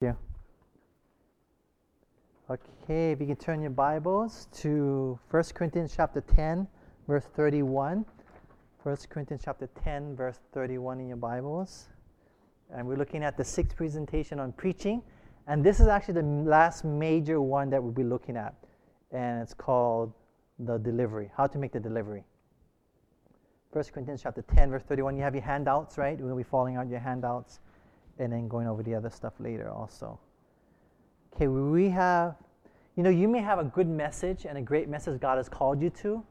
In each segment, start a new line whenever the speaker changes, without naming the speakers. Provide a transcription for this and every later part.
Yeah. Okay, if you can turn your Bibles to 1 Corinthians chapter 10, verse 31. 1 Corinthians chapter 10, verse 31 in your Bibles. And we're looking at the sixth presentation on preaching. And this is actually the last major one that we'll be looking at. And it's called the delivery, how to make the delivery. 1 Corinthians chapter 10, verse 31. You have your handouts, right? We'll be following out your handouts and then going over the other stuff later also. Okay, we have, you know, you may have a good message and a great message God has called you to,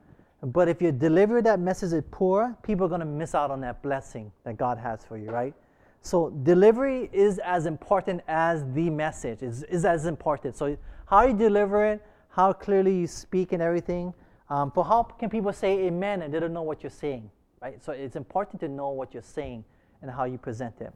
but if you deliver that message is poor, people are going to miss out on that blessing that God has for you, right? So delivery is as important as the message is, is as important. So how you deliver it, how clearly you speak and everything. Um, for how can people say amen and they don't know what you're saying, right? So it's important to know what you're saying and how you present it.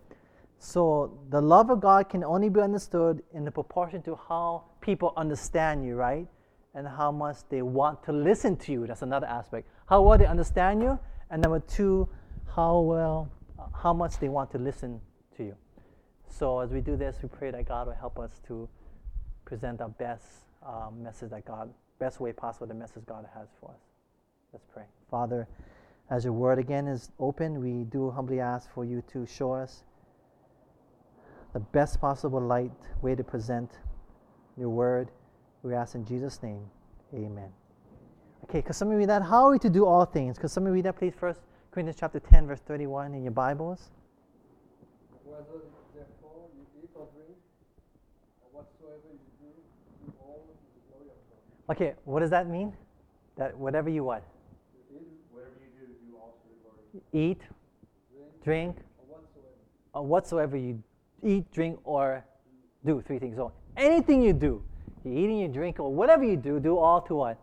So the love of God can only be understood in the proportion to how people understand you, right? And how much they want to listen to you. That's another aspect. How well they understand you, and number two, how well, how much they want to listen to you. So as we do this, we pray that God will help us to present our best um, message that God, best way possible, the message God has for us. Let's pray. Father, as your word again is open, we do humbly ask for you to show us the best possible light way to present your word. We ask in Jesus' name, amen. Okay, because some of you read that, how are we to do all things? Because some of you read that, please, First Corinthians chapter 10, verse 31 in your Bibles.
Whether therefore you eat or drink, or whatsoever you do, do all to the glory of God.
Okay, what does that mean? That whatever you what?
You eat,
Whatever you do, do all to the glory.
Eat,
drink,
drink,
or whatsoever.
or whatsoever you eat, drink, or do. Three things. So anything you do, you eating, you drink, or whatever you do, do all to what?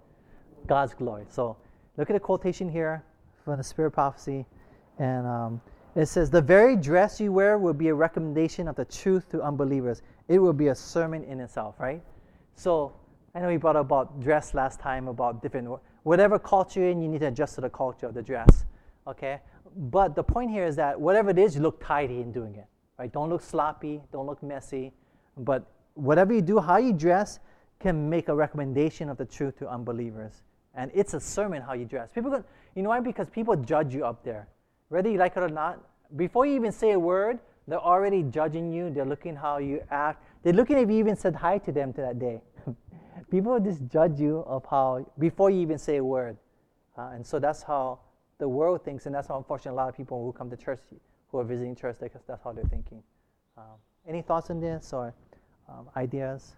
God's glory. So look at the quotation here from the Spirit Prophecy. And um, it says, The very dress you wear will be a recommendation of the truth to unbelievers. It will be a sermon in itself, right? So I know we brought up about dress last time, about different, whatever culture you're in, you need to adjust to the culture of the dress, okay? But the point here is that whatever it is, you look tidy in doing it, right? Don't look sloppy, don't look messy. But whatever you do, how you dress can make a recommendation of the truth to unbelievers. And it's a sermon how you dress. People, go, you know why? Because people judge you up there, whether you like it or not. Before you even say a word, they're already judging you. They're looking how you act. They're looking if you even said hi to them to that day. people just judge you of how before you even say a word. Uh, and so that's how the world thinks, and that's how unfortunately a lot of people who come to church, who are visiting church, because that's how they're thinking. Um, any thoughts on this or um, ideas?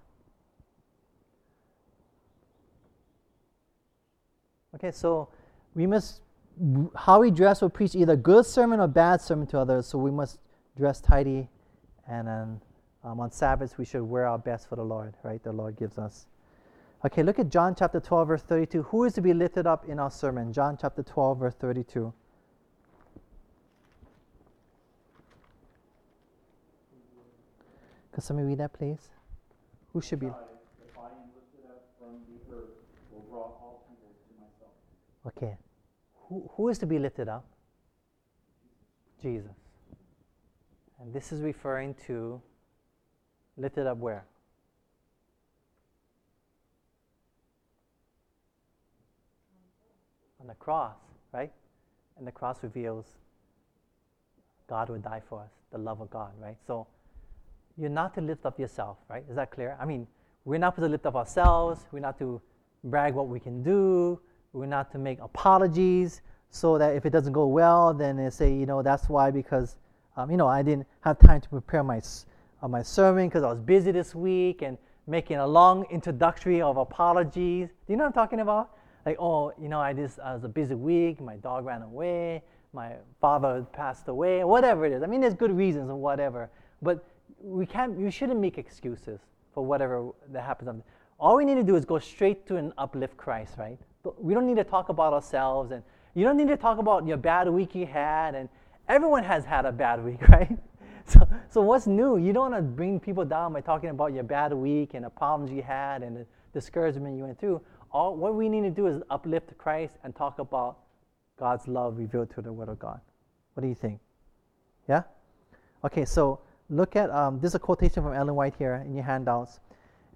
Okay, so we must, how we dress will preach either good sermon or bad sermon to others. So we must dress tidy, and then um, on Sabbaths we should wear our best for the Lord, right? The Lord gives us. Okay, look at John chapter 12, verse 32. Who is to be lifted up in our sermon? John chapter 12, verse 32. Could somebody read that, please? Who should be?
If I am lifted up from the earth, will draw all people to myself.
Okay. Who, who is to be lifted up? Jesus. And this is referring to lifted up where? On the cross, right? And the cross reveals God would die for us, the love of God, right? So you're not to lift up yourself, right? Is that clear? I mean, we're not to lift up ourselves, we're not to brag what we can do, we're not to make apologies so that if it doesn't go well, then they say, you know, that's why because, um, you know, I didn't have time to prepare my, uh, my sermon because I was busy this week and making a long introductory of apologies. Do you know what I'm talking about? Like, oh, you know, I just, I was a busy week, my dog ran away, my father passed away, whatever it is. I mean, there's good reasons and whatever. But we can't, we shouldn't make excuses for whatever that happens. All we need to do is go straight to and uplift Christ, right? We don't need to talk about ourselves, and you don't need to talk about your bad week you had, and everyone has had a bad week, right? So, so what's new? You don't want to bring people down by talking about your bad week and the problems you had and the discouragement you went through. All what we need to do is uplift Christ and talk about God's love revealed through the Word of God. What do you think? Yeah? Okay, so look at um, this is a quotation from Ellen White here in your handouts.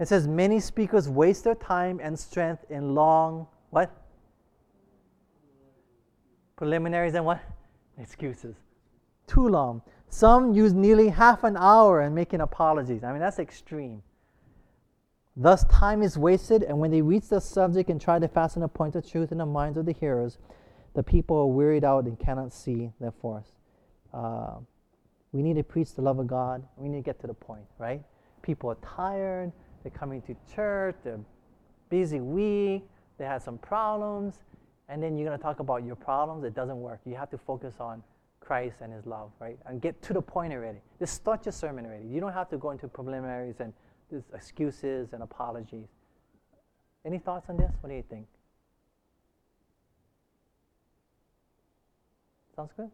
It says, Many speakers waste their time and strength in long, what? Preliminaries and what? Excuses. Too long. Some use nearly half an hour in making apologies. I mean, that's extreme. Thus, time is wasted, and when they reach the subject and try to fasten a point of truth in the minds of the hearers, the people are wearied out and cannot see their force. Uh, we need to preach the love of God. We need to get to the point, right? People are tired. They're coming to church. They're busy week. They had some problems. And then you're going to talk about your problems. It doesn't work. You have to focus on Christ and His love, right? And get to the point already. Just start your sermon already. You don't have to go into preliminaries and excuses and apologies. Any thoughts on this? What do you think? Sounds good?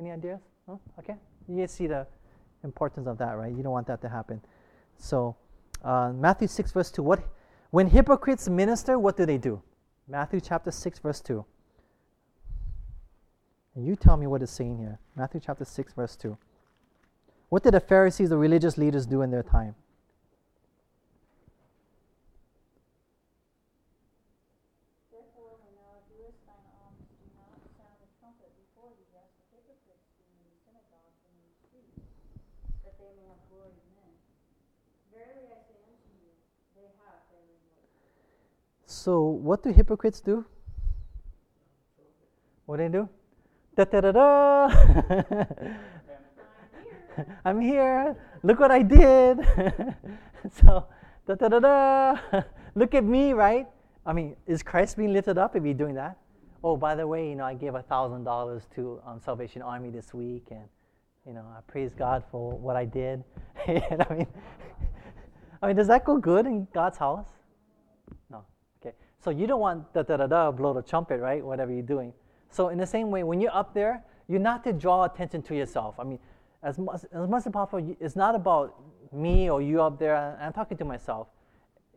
Any ideas? No? Okay. You see the importance of that, right? You don't want that to happen. So, uh, Matthew 6, verse 2. What, when hypocrites minister, what do they do? Matthew chapter 6, verse 2. And you tell me what it's saying here. Matthew chapter 6, verse 2. What did the Pharisees, the religious leaders, do in their time? So, what do hypocrites do? What do they do? Da da da da! I'm here. Look what I did. so, da da da da! Look at me, right? I mean, is Christ being lifted up if you're doing that? Oh, by the way, you know, I gave a thousand dollars to um, Salvation Army this week, and you know, I praise God for what I did. I mean, I mean, does that go good in God's house? So you don't want da da da da blow the trumpet, right? Whatever you're doing. So in the same way, when you're up there, you're not to draw attention to yourself. I mean, as much as much as possible, it's not about me or you up there. I'm talking to myself.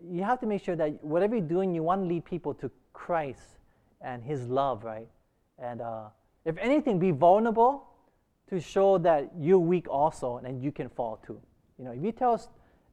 You have to make sure that whatever you're doing, you want to lead people to Christ and His love, right? And uh, if anything, be vulnerable to show that you're weak also, and you can fall too. You know, if you tell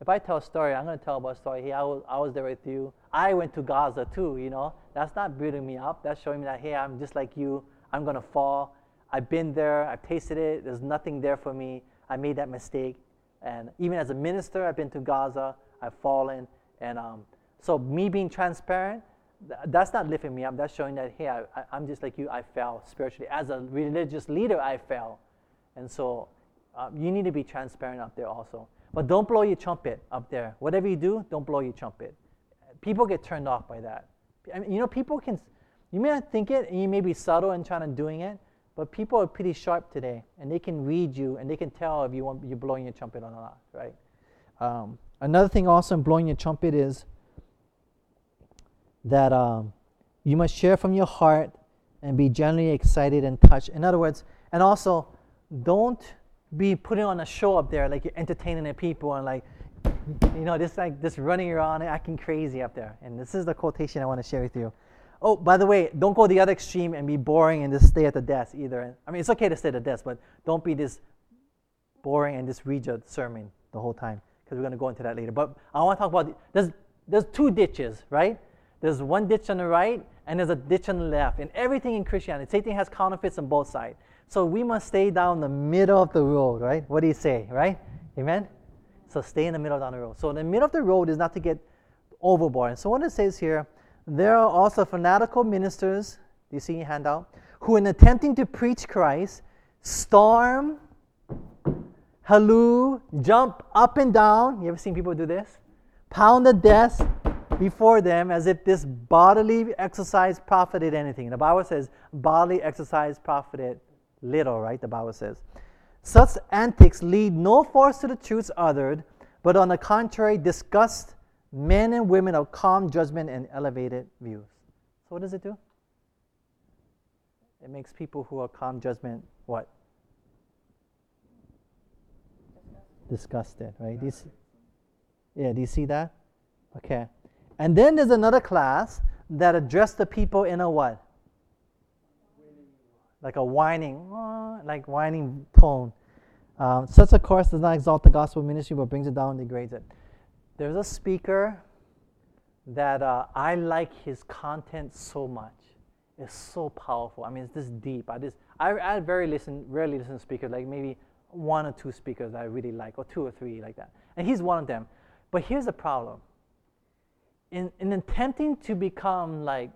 if I tell a story, I'm going to tell about a story. Hey, I was, I was there with you. I went to Gaza too, you know. That's not building me up. That's showing me that, hey, I'm just like you. I'm going to fall. I've been there. I've tasted it. There's nothing there for me. I made that mistake. And even as a minister, I've been to Gaza. I've fallen. And um, so, me being transparent, th- that's not lifting me up. That's showing that, hey, I, am just like you. I fell spiritually. As a religious leader, I fell. And so, uh, you need to be transparent up there also. But don't blow your trumpet up there. Whatever you do, don't blow your trumpet. People get turned off by that. I mean, you know, people can, you may not think it, and you may be subtle in trying to doing it, but people are pretty sharp today, and they can read you, and they can tell if you want you're blowing your trumpet on or not, right? Um, another thing also in blowing your trumpet is that um, you must share from your heart and be genuinely excited and touched. In other words, and also don't be putting on a show up there, like you're entertaining the people and like, you know, just like just running around and acting crazy up there. And this is the quotation I want to share with you. Oh, by the way, don't go the other extreme and be boring and just stay at the desk either. I mean, it's okay to stay at the desk, but don't be this boring and just read your sermon the whole time because we're going to go into that later. But I want to talk about there's there's two ditches, right? There's one ditch on the right and there's a ditch on the left. And everything in Christianity, Satan has counterfeits on both sides. So we must stay down the middle of the road, right? What do you say, right? Amen? So stay in the middle down the road. So in the middle of the road is not to get overboard. And so what it says here, there are also fanatical ministers, do you see your handout, who in attempting to preach Christ, storm, halloo, jump up and down. You ever seen people do this? Pound the desk before them as if this bodily exercise profited anything. The Bible says bodily exercise profited little, right? The Bible says. Such antics lead no force to the truths uttered, but on the contrary, disgust men and women of calm judgment and elevated views. So, what does it do? It makes people who are calm judgment what? Disgusted, right? Do see, yeah, do you see that? Okay. And then there's another class that address the people in a what? Like a whining, like whining tone. Um, such a course does not exalt the gospel ministry, but brings it down and degrades it. There's a speaker that uh, I like his content so much. It's so powerful. I mean, it's this deep. I just I, I very listen rarely listen to speakers like maybe one or two speakers I really like, or two or three like that. And he's one of them. But here's the problem. In in attempting to become like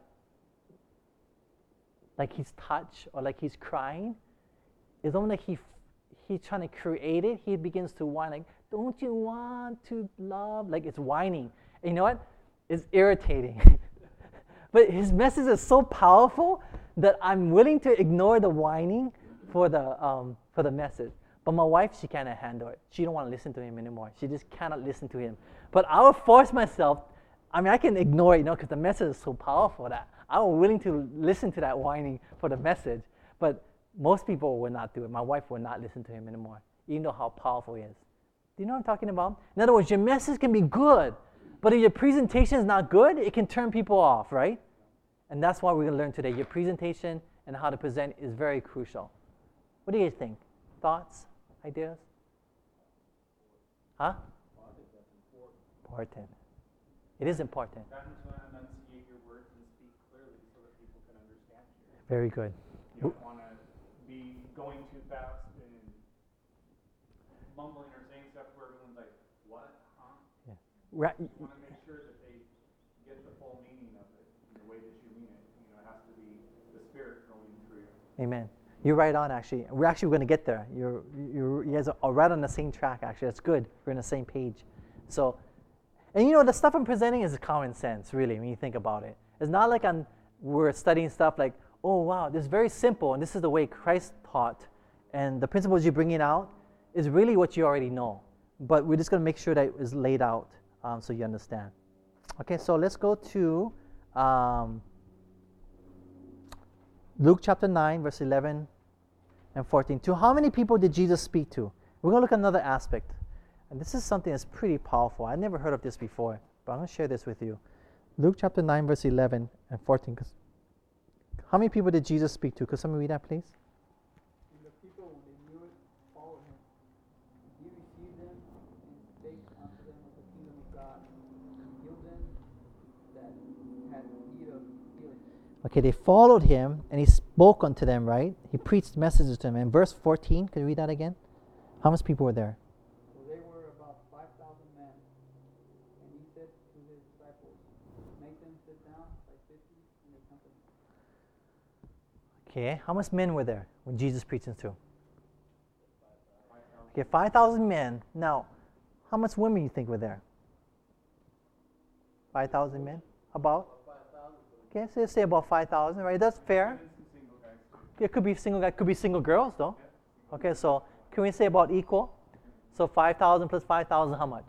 like he's touched or like he's crying, it's almost like he he's trying to create it. He begins to whine like, "Don't you want to love?" Like it's whining. And you know what? It's irritating. but his message is so powerful that I'm willing to ignore the whining for the um, for the message. But my wife, she cannot handle it. She don't want to listen to him anymore. She just cannot listen to him. But I will force myself. I mean, I can ignore it, you know, because the message is so powerful that I'm willing to listen to that whining for the message. But most people will not do it. My wife will not listen to him anymore, even though how powerful he is. Do you know what I'm talking about? In other words, your message can be good, but if your presentation is not good, it can turn people off, right? And that's why we're going to learn today. Your presentation and how to present is very crucial. What do you think? Thoughts? Ideas? Huh? Important. It is important.
That to enunciate your words and speak clearly so that people can understand you.
Very good.
You don't want to be going too fast and mumbling or saying stuff where everyone's like, what? Huh?
Right.
You want to make sure that they get the full meaning of it in the way that you mean it. You know, it has to be the Spirit flowing through you.
Amen. You're right on, actually. We're actually going to get there. You're, you're, you guys are right on the same track, actually. That's good. We're on the same page. So, and you know, the stuff I'm presenting is common sense, really, when you think about it. It's not like I'm, we're studying stuff like, oh, wow, this is very simple, and this is the way Christ taught. And the principles you're bringing out is really what you already know. But we're just going to make sure that it is laid out um, so you understand. Okay, so let's go to um, Luke chapter 9, verse 11 and 14. To how many people did Jesus speak to? We're going to look at another aspect. And this is something that's pretty powerful. I never heard of this before, but I'm going to share this with you. Luke chapter 9, verse 11 and 14. How many people did Jesus speak to? Could someone read that, please?
The people, when they knew it, followed him. He received them and spake unto them of the kingdom of God, and healed them that had need of healing.
Okay, they followed him and he spoke unto them, right? He preached messages to them. And verse 14, can you read that again? How many people were there?
So they were about five thousand men. And he said to his disciples, Make them sit down by fifty in the company.
Okay, how much men were there when Jesus preached to? Okay, 5,000 men. Now, how much women you think were there? 5,000 men? About? Okay, so say about 5,000, right? That's fair. It could be single guy, could be single girls though. Okay, so can we say about equal? So 5,000 plus 5,000, how much?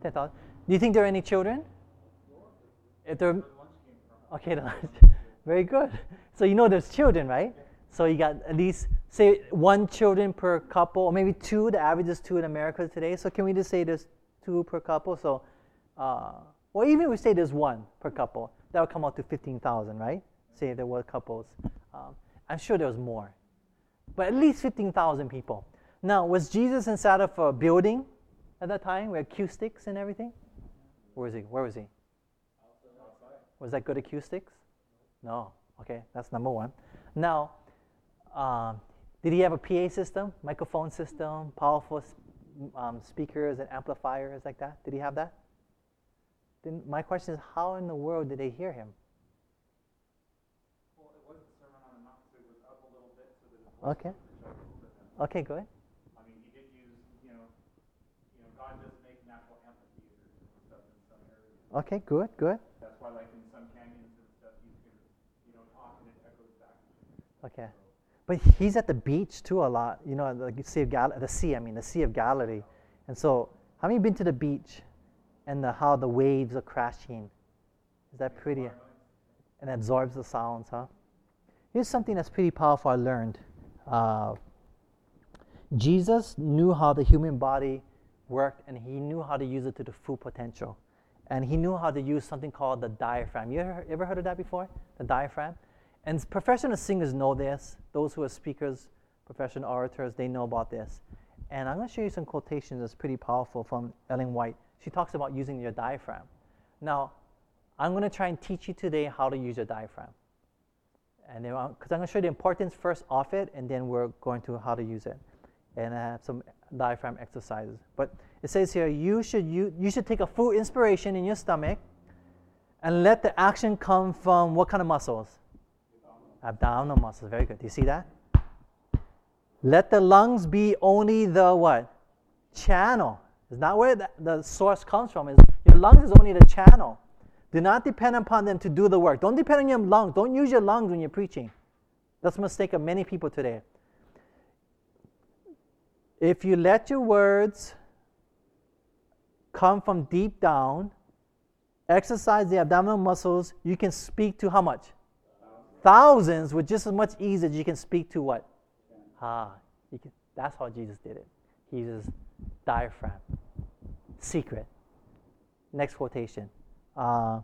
10,000. Do you think there are any children? If there, okay, very good. So you know there's children, right? So you got at least say one children per couple, or maybe two. The average is two in America today. So can we just say there's two per couple? So, uh, or even if we say there's one per couple, that would come out to 15,000, right? Say there were couples. Um, I'm sure there was more, but at least 15,000 people. Now, was Jesus inside of a building at that time with acoustics and everything? Where was he? Where was he? Was that good acoustics? No. Okay, that's number one. Now, um, did he have a PA system, microphone system, powerful um, speakers and amplifiers like that? Did he have that? Then my question is, how in the world did they hear him?
Well, it wasn't Sermon on the Mount, so it was up a little bit so that his voice
Okay.
wasn't shouted, but,
Okay, good.
I mean, he did use, you know, you know, God does make natural amphitheaters and stuff in some areas.
Okay, good, good.
That's why, like in some canyons and stuff, you can, you know, talk and it echoes back.
Okay. But he's at the beach too a lot, you know, the Sea of Gal- the sea, I mean, the Sea of Galilee. And so, how many been to the beach and the, how the waves are crashing? Is that pretty? And absorbs the sounds, huh? Here's something that's pretty powerful I learned. Uh, Jesus knew how the human body worked and he knew how to use it to the full potential. And he knew how to use something called the diaphragm. You ever, ever heard of that before? The diaphragm? And professional singers know this. Those who are speakers, professional orators, they know about this. And I'm going to show you some quotations that's pretty powerful from Ellen White. She talks about using your diaphragm. Now, I'm going to try and teach you today how to use your diaphragm. And because uh, I'm going to show you the importance first of it, and then we're going to how to use it. And I have some diaphragm exercises. But it says here, you should, you, you should take a full inspiration in your stomach and let the action come from what kind of muscles? Abdominal muscles. Very good. Do you see that? Let the lungs be only the what? Channel. It's not where the, the source comes from. It's, your lungs is only the channel. Do not depend upon them to do the work. Don't depend on your lungs. Don't use your lungs when you're preaching. That's a mistake of many people today. If you let your words come from deep down, exercise the abdominal muscles, you can speak to how much? Thousands with just as much ease as you can speak to what? Ah, can, that's how Jesus did it. He uses diaphragm. Secret. Next quotation. Uh,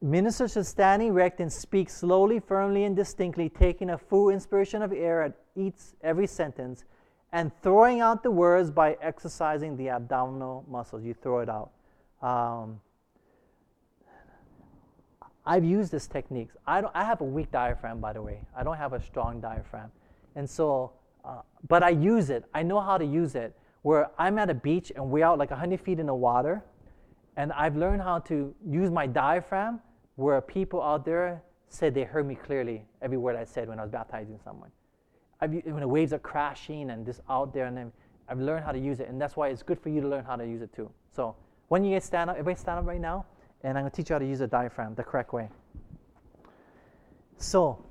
Ministers should stand erect and speak slowly, firmly, and distinctly, taking a full inspiration of air at each every sentence, and throwing out the words by exercising the abdominal muscles. You throw it out. Um, I've used this technique. I, don't, I have a weak diaphragm, by the way. I don't have a strong diaphragm. And so, uh, but I use it. I know how to use it. Where I'm at a beach and we're out like 100 feet in the water, and I've learned how to use my diaphragm where people out there said they heard me clearly every word I said when I was baptizing someone. I've, when the waves are crashing and just out there, and then I've learned how to use it, and that's why it's good for you to learn how to use it too. So when you get stand up, everybody stand up right now and I'm going to teach you how to use a diaphragm the correct way. So,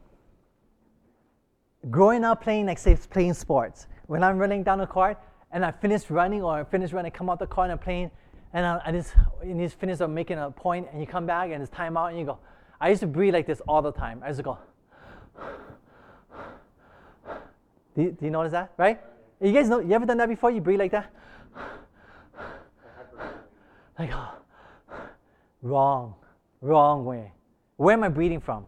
growing up playing, like say, playing sports, when I'm running down the court and I finish running or I finish running, I come out the court and I'm playing, and I, I just, you just finish making a point and you come back and it's time out and you go. I used to breathe like this all the time. I used to go. Do you, do you notice that, right? You guys know, you ever done that before? You breathe like that? Like, oh. Wrong. Wrong way. Where am I breathing from?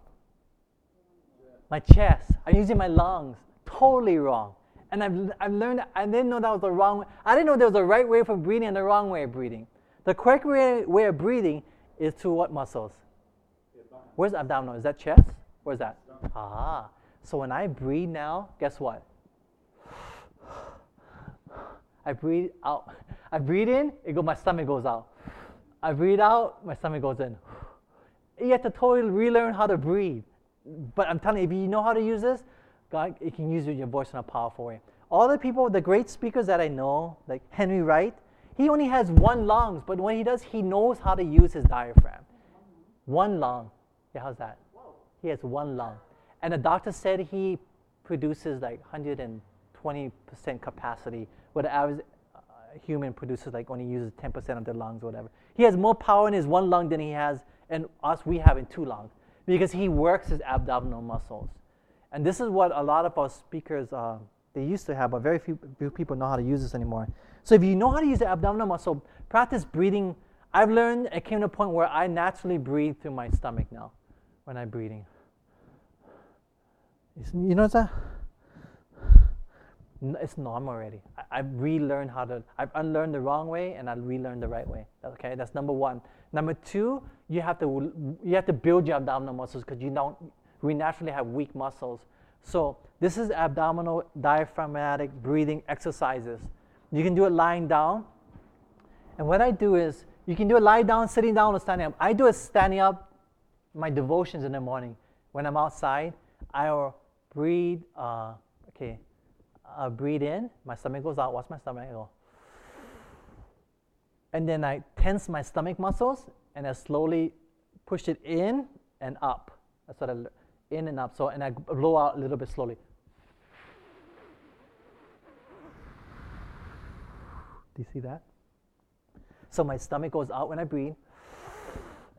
My chest. I'm using my lungs. Totally wrong. And I've, I've learned, I didn't know that was the wrong way. I didn't know there was a right way for breathing and the wrong way of breathing. The correct way, way of breathing is through what muscles? Where's the abdominal? Is that chest? Where's that? Ah. So when I breathe now, guess what? I breathe out. I breathe in, it go, my stomach goes out. I breathe out, my stomach goes in. You have to totally relearn how to breathe. But I'm telling you, if you know how to use this, God, you can use your voice in a powerful way. All the people, the great speakers that I know, like Henry Wright, he only has one lungs, but when he does, he knows how to use his diaphragm. One lung. Yeah, how's that? He has one lung. And the doctor said he produces like 120% capacity, where the average uh, human produces like only uses 10% of their lungs or whatever. He has more power in his one lung than he has in us, we have in two lungs, because he works his abdominal muscles. And this is what a lot of our speakers, uh, they used to have, but very few, people know how to use this anymore. So if you know how to use the abdominal muscle, practice breathing. I've learned, it came to a point where I naturally breathe through my stomach now when I'm breathing. You know that? It's normal already. I, have relearned how to, I've unlearned the wrong way and I relearned the right way. Okay, that's number one. Number two, you have to, you have to build your abdominal muscles because you don't, we naturally have weak muscles. So this is abdominal diaphragmatic breathing exercises. You can do it lying down. And what I do is, you can do it lying down, sitting down, or standing up. I do it standing up. My devotions in the morning. When I'm outside, I will breathe. Uh, okay, I breathe in, my stomach goes out. Watch my stomach go. And then I tense my stomach muscles and I slowly push it in and up. That's what I in and up. So and I blow out a little bit slowly. Do you see that? So my stomach goes out when I breathe,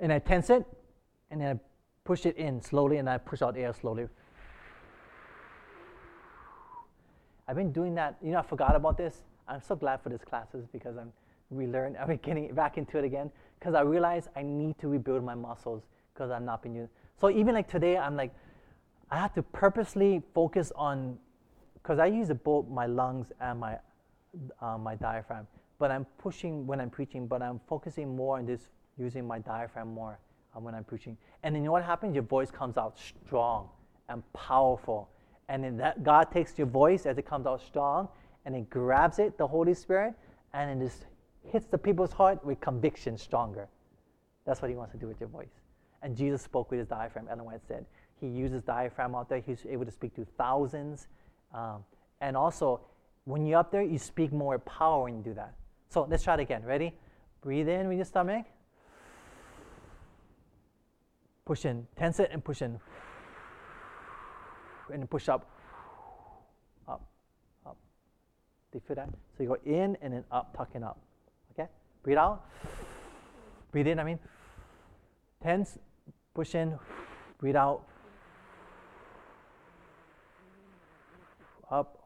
and I tense it, and then I push it in slowly, and I push out air slowly. I've been doing that. You know, I forgot about this. I'm so glad for these classes because I'm relearning. I'm getting back into it again because I realize I need to rebuild my muscles because I'm not being used. So even like today, I'm like, I have to purposely focus on because I use both my lungs and my uh, my diaphragm. But I'm pushing when I'm preaching, but I'm focusing more on this using my diaphragm more uh, when I'm preaching. And then you know what happens? Your voice comes out strong and powerful. And then that God takes your voice as it comes out strong and it grabs it, the Holy Spirit, and it just hits the people's heart with conviction stronger. That's what he wants to do with your voice. And Jesus spoke with his diaphragm. Ellen White said he uses diaphragm out there. He's able to speak to thousands. Um, and also, when you're up there, you speak more power when you do that. So let's try it again. Ready? Breathe in with your stomach. Push in. Tense it and push in. And then push up. Up. Up. Do you feel that? So you go in and then up, tucking up. Okay? Breathe out. Breathe in, I mean. Tense. Push in. Breathe out. Up.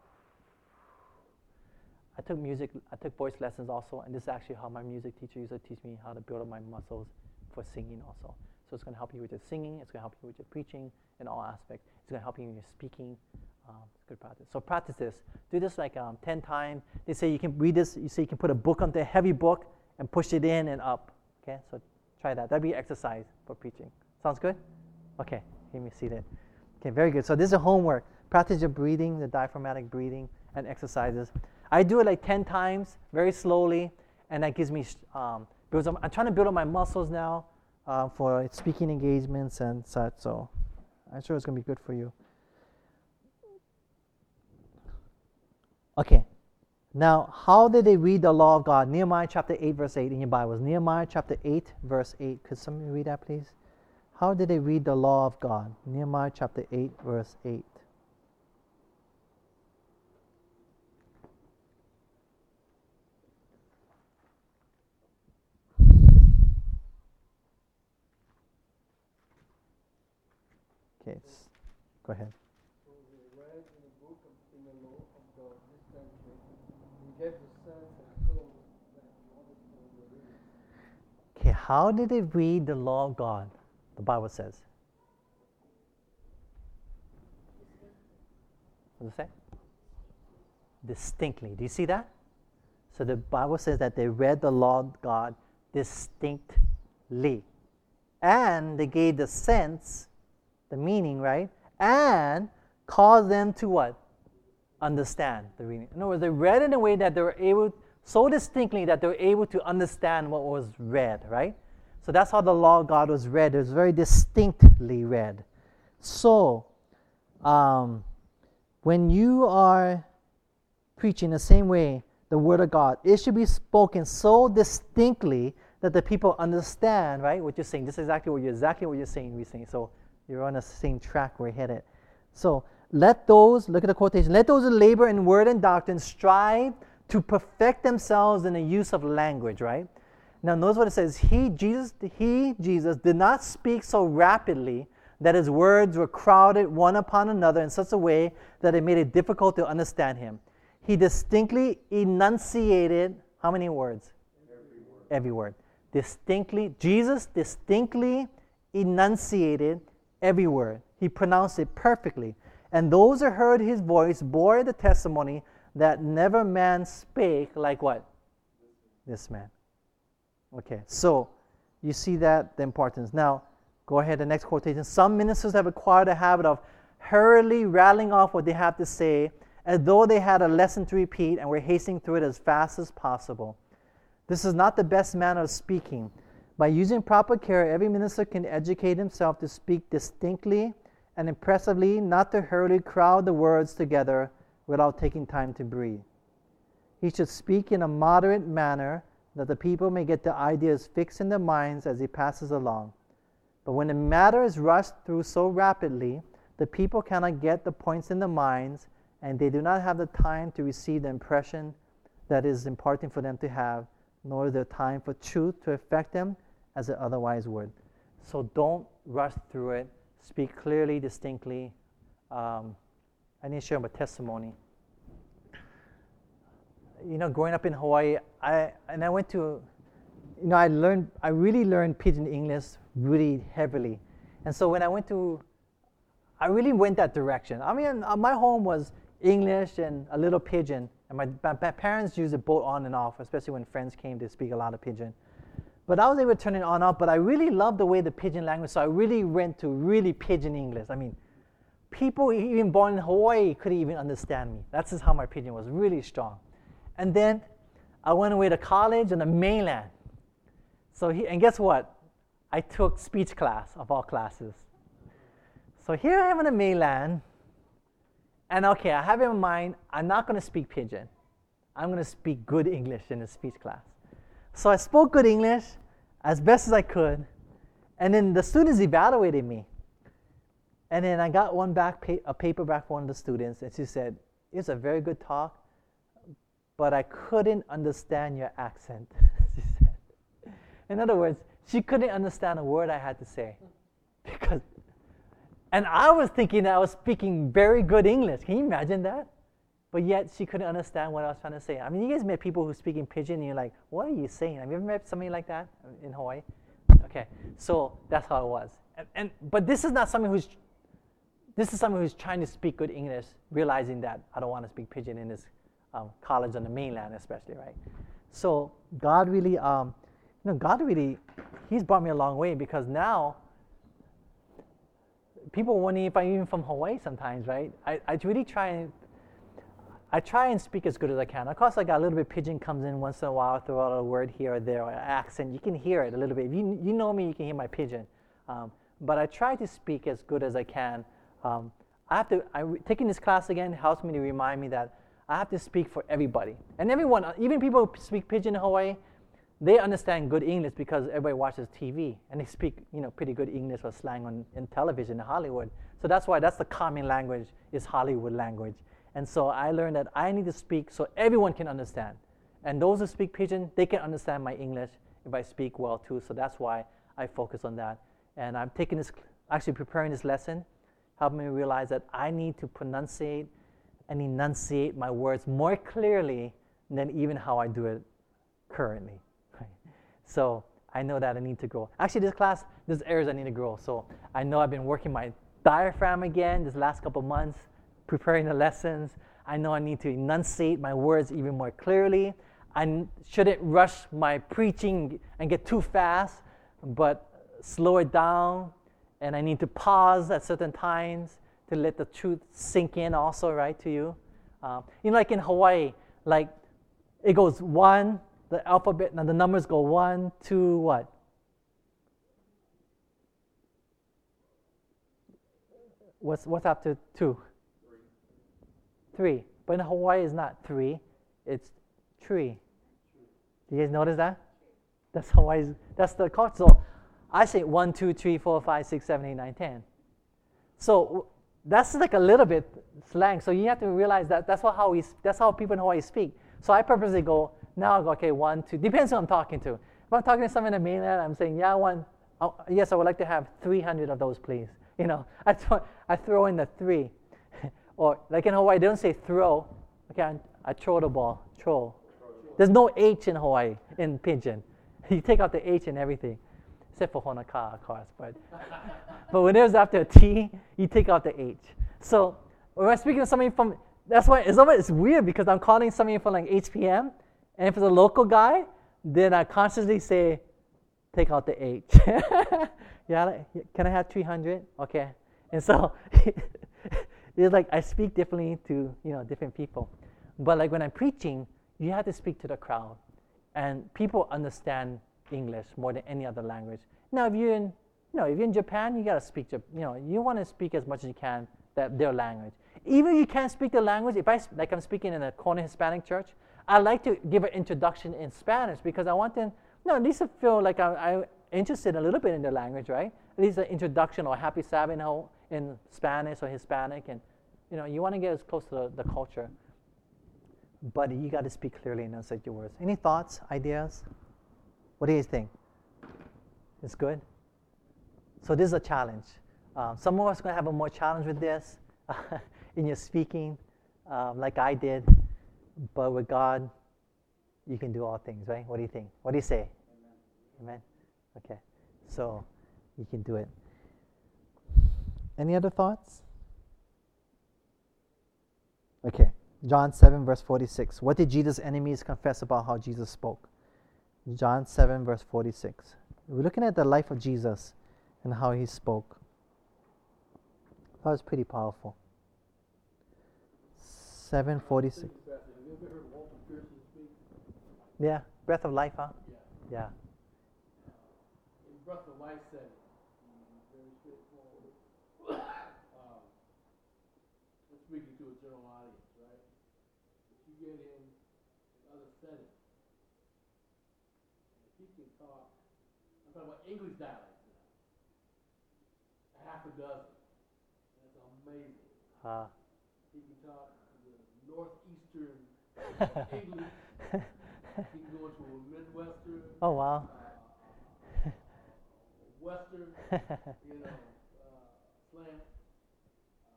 I took music, I took voice lessons also, and this is actually how my music teacher used to teach me how to build up my muscles for singing also. So it's going to help you with your singing, it's going to help you with your preaching in all aspects. It's going to help you in your speaking. Um, it's good practice. So practice this. Do this like um, 10 times. They say you can read this, you say you can put a book onto a heavy book and push it in and up. Okay, so try that. That'd be exercise for preaching. Sounds good? Okay, let me see that. Okay, very good. So this is homework. Practice your breathing, the diaphragmatic breathing, and exercises. I do it like 10 times, very slowly, and that gives me, um, because I'm, I'm trying to build up my muscles now uh, for speaking engagements and such, so I'm sure it's going to be good for you. Okay, now how did they read the law of God? Nehemiah chapter 8, verse 8 in your Bibles. Nehemiah chapter 8, verse 8. Could somebody read that, please? How did they read the law of God? Nehemiah chapter 8, verse 8. Okay, go ahead.
So we read in the book of in the law of God this country. Gave the sense and that he wanted to know the reading.
Okay, how did they read the law of God? The Bible says. What does it say? Distinctly. Do you see that? So the Bible says that they read the law of God distinctly. And they gave the sense, the meaning, right? And caused them to what? Understand the reading. In other words, they read in a way that they were able, so distinctly that they were able to understand what was read, right? So that's how the law of God was read. It was very distinctly read. So, um, when you are preaching the same way the word of God, it should be spoken so distinctly that the people understand, right? What you're saying. This is exactly what you're exactly what you're saying. We're saying. So you're on the same track we're headed. So let those look at the quotation. Let those who labor in word and doctrine strive to perfect themselves in the use of language, right? Now notice what it says. He Jesus he Jesus did not speak so rapidly that his words were crowded one upon another in such a way that it made it difficult to understand him. He distinctly enunciated how many words?
Every word.
Every word. Distinctly, Jesus distinctly enunciated every word. He pronounced it perfectly. And those who heard his voice bore the testimony that never man spake like what? This man. Okay, so you see that the importance. Now, go ahead, the next quotation. Some ministers have acquired a habit of hurriedly rattling off what they have to say as though they had a lesson to repeat and were hastening through it as fast as possible. This is not the best manner of speaking. By using proper care, every minister can educate himself to speak distinctly and impressively, not to hurriedly crowd the words together without taking time to breathe. He should speak in a moderate manner that the people may get the ideas fixed in their minds as he passes along. But when the matter is rushed through so rapidly, the people cannot get the points in their minds and they do not have the time to receive the impression that is important for them to have, nor the time for truth to affect them as it otherwise would. So don't rush through it. Speak clearly, distinctly. Um, I need to share my testimony. You know, growing up in Hawaii, I and I went to, you know, I learned, I really learned Pidgin English really heavily, and so when I went to, I really went that direction. I mean, uh, my home was English and a little pidgin. And my, my, my parents used it both on and off, especially when friends came to speak a lot of pidgin. But I was able to turn it on off, but I really loved the way the pidgin language, so I really went to really pidgin English. I mean, people even born in Hawaii couldn't even understand me. That's just how my pidgin was really strong. And then I went away to college on the mainland. So he, and guess what? I took speech class of all classes. So here I am on the mainland, and okay, I have in mind I'm not going to speak pidgin. I'm going to speak good English in the speech class. So I spoke good English as best as I could, and then the students evaluated me. And then I got one back, a paper back from one of the students, and she said, It's a very good talk, but I couldn't understand your accent. she said. In other words, she couldn't understand a word I had to say. Because, and I was thinking I was speaking very good English. Can you imagine that? But yet she couldn't understand what I was trying to say. I mean, you guys met people who speak in pidgin, and you're like, what are you saying? Have you ever met somebody like that in Hawaii? Okay, so that's how it was. And, and but this is not somebody who's this is someone who's trying to speak good English, realizing that I don't want to speak pidgin in this um, college on the mainland, especially, right? So God really, um, you know, God really, He's brought me a long way because now people wonder if I'm even from Hawaii sometimes, right? I, I really try and I try and speak as good as I can. Of course, I got a little bit pidgin comes in once in a while, throw out a word here or there, or an accent. You can hear it a little bit. If you, you know me, you can hear my pidgin. Um, but I try to speak as good as I can um, I have to, I, taking this class again helps me to remind me that I have to speak for everybody. And everyone, uh, even people who speak pidgin in Hawaii, they understand good English because everybody watches TV and they speak, you know, pretty good English or slang on in television in Hollywood. So that's why that's the common language is Hollywood language. And so I learned that I need to speak so everyone can understand. And those who speak pidgin, they can understand my English if I speak well too. So that's why I focus on that. And I'm taking this, actually preparing this lesson helped me realize that I need to pronunciate and enunciate my words more clearly than even how I do it currently. So I know that I need to grow. Actually, this class, there's areas I need to grow. So I know I've been working my diaphragm again this last couple months, preparing the lessons. I know I need to enunciate my words even more clearly. I shouldn't rush my preaching and get too fast, but slow it down and I need to pause at certain times to let the truth sink in also, right, to you. Um, you know, like in Hawaii, like it goes one, the alphabet, and the numbers go one, two, what? What's, what's after two? Three. Three. But in Hawaii, it's not three, it's tree. Do you guys notice that? That's Hawaii's, that's the culture. So I say 1, 2, 3, 4, 5, 6, 7, 8, 9, 10. So that's like a little bit slang. So you have to realize that that's what, how we, that's how people in Hawaii speak. So I purposely go, now I go, okay, 1, 2, depends who I'm talking to. If I'm talking to someone in the mainland, I'm saying, yeah, one, oh, yes, I would like to have 300 of those, please. You know, I, th- I throw in the 3. Or like in Hawaii, they don't say throw. Okay, I, throw the ball, throw. There's no H in Hawaii, in Pidgin. You take out the H and everything except for Honaka, of course. But, but when there's after a T, you take out the H. So when I'm speaking to somebody from, that's why it's, it's weird because I'm calling somebody from like HPM, and if it's a local guy, then I consciously say, take out the H. yeah, like, can I have 300? Okay. And so it's like I speak differently to you know different people. But like when I'm preaching, you have to speak to the crowd, and people understand English more than any other language. Now, if you're in, you know, if you're in Japan, you gotta speak, you know, you want to speak as much as you can that their language. Even if you can't speak the language, if I like I'm speaking in a Kona Hispanic church, I like to give an introduction in Spanish because I want them, you know, at least to feel like I'm, I'm interested a little bit in the language, right? At least an introduction or happy Sabbath in Spanish or Hispanic, and you know, you want to get as close to the, the culture. But you got to speak clearly and enunciate your words. Any thoughts, ideas? What do you think? It's good? So this is a challenge. Uh, some of us are going to have a more challenge with this in your speaking, um, like I did. But with God, you can do all things, right? What do you think? What do you say? Amen. Amen? Okay. So you can do it. Any other thoughts? Okay. John 7, verse 46. What did Jesus' enemies confess about how Jesus spoke? John 7, verse 46. We're looking at the life of Jesus and how he spoke. That was pretty powerful. 746.
Have you ever heard Walter Pearson speak?
Yeah, breath of life, huh?
Yeah.
Yeah.
Breath of Life said, very straightforward. um, I'm speaking to a general audience, right? If you get him in other settings, and if he can talk, I'm talking about English dialects now, half a dozen. That's amazing.
Uh,
He can talk to the northeastern English. He can go into a Midwestern.
oh, wow.
uh, Western, you know, uh, slant. Uh,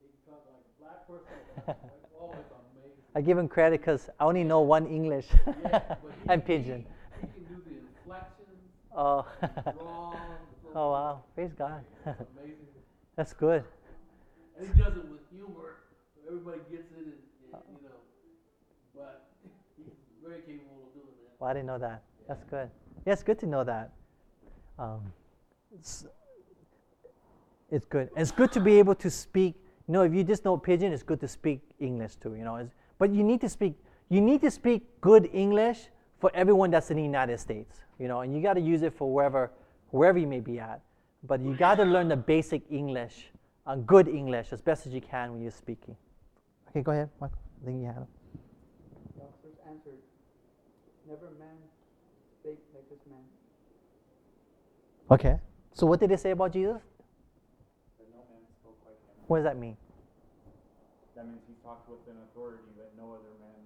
he can talk like a black person. Like, oh, it's amazing.
I give him credit because I only know one English
Yeah,
and pidgin.
He, can do the inflections,
Oh. oh, wow. Praise God. That's good.
And he does it with humor, everybody gets it, and, and you know. But he's very capable of doing that.
Well, I didn't know that. That's good. Yeah, it's good to know that. Um, it's, it's good. It's good to be able to speak. You know, if you just know pidgin, it's good to speak English too. You know, it's, but you need to speak. You need to speak good English for everyone that's in the United States. You know, and you got to use it for wherever, wherever you may be at. But you got to learn the basic English, uh, good English, as best as you can when you're speaking. Okay, go ahead, Michael. I think you had it.
The officers answered, Never man spake like this man.
Okay. So what did they say about Jesus?
That no man spoke like him.
What does that mean?
That means he talked with an authority that no other man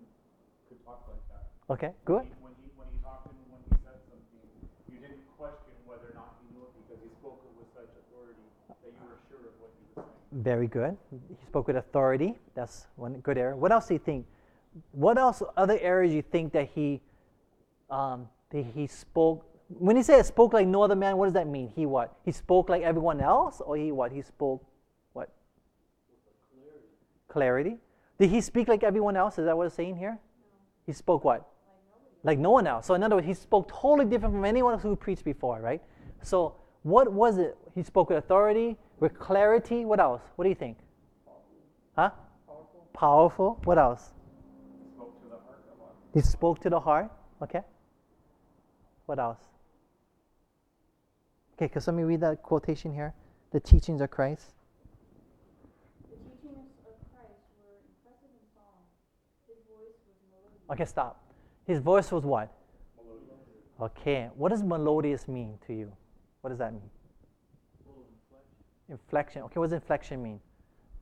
could talk like that.
Okay, good.
When he, when he talked and when he said something, you didn't question whether or not he knew it because he spoke it with such authority that you were sure of what he was saying.
Very good. He spoke with authority. That's one good area. What else do you think? What else? Other areas you think that he, um, that he spoke? When he said spoke like no other man, what does that mean? He what? He spoke like everyone else, or he what? He spoke what? Clarity. Did he speak like everyone else? Is that what it's saying here? He spoke what? Like no one else. So in other words, he spoke totally different from anyone else who preached before, right? So what was it? He spoke with authority, with clarity. What else? What do you think? Huh?
Powerful.
Powerful. What else?
He spoke to the heart a lot.
He spoke to the heart. Okay. What else? Okay, because let me read that quotation here. The teachings of Christ.
The teachings of Christ were impressive and solemn. His voice was melodious.
Okay, stop. His voice was what? Melodious. Okay. What does melodious mean to you? What does that mean?
Full of inflection.
Inflection. Okay, what does inflection mean?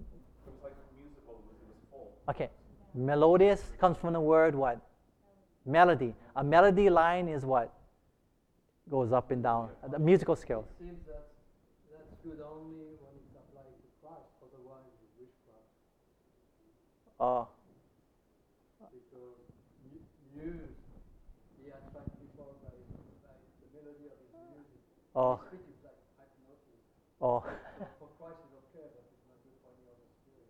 It was like musical, it was, it was full.
Okay. Melodious comes from the word what? Melody. A melody line is what? Goes up and down. Uh, The musical scales.
It seems that that's good only when it's applied to Christ, otherwise it's witchcraft.
Oh,
Because mu- muse, he attracts people by, by the melody of his music.
oh,
His speech is like hypnosis.
oh.
For Christ it's okay, but it's not good for any other spirit.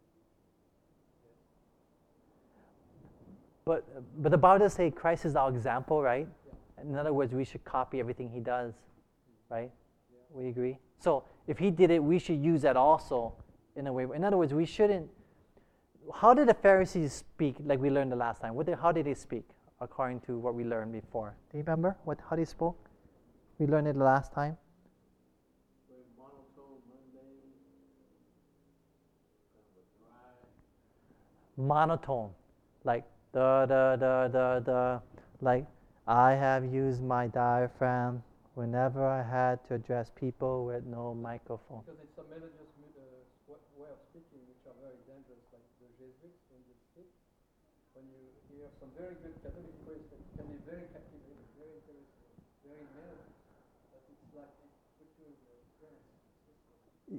But but the Bible does say Christ is our example, right? In other words, we should copy everything he does, right? We agree. So if he did it, we should use that also in a way. In other words, we shouldn't. How did the Pharisees speak? Like we learned the last time. What did, how did they speak according to what we learned before? Do you remember what how they spoke? We learned it the last time.
Monotone,
like the the the the the like I have used my diaphragm whenever I had to address people with no microphone.
Because it's a melodious uh, way of speaking which are very dangerous, like the Jesuits when they speak. When you hear some very good Catholic priests that can be very captivating, very interesting, very melodious. But it's like it puts you in the trance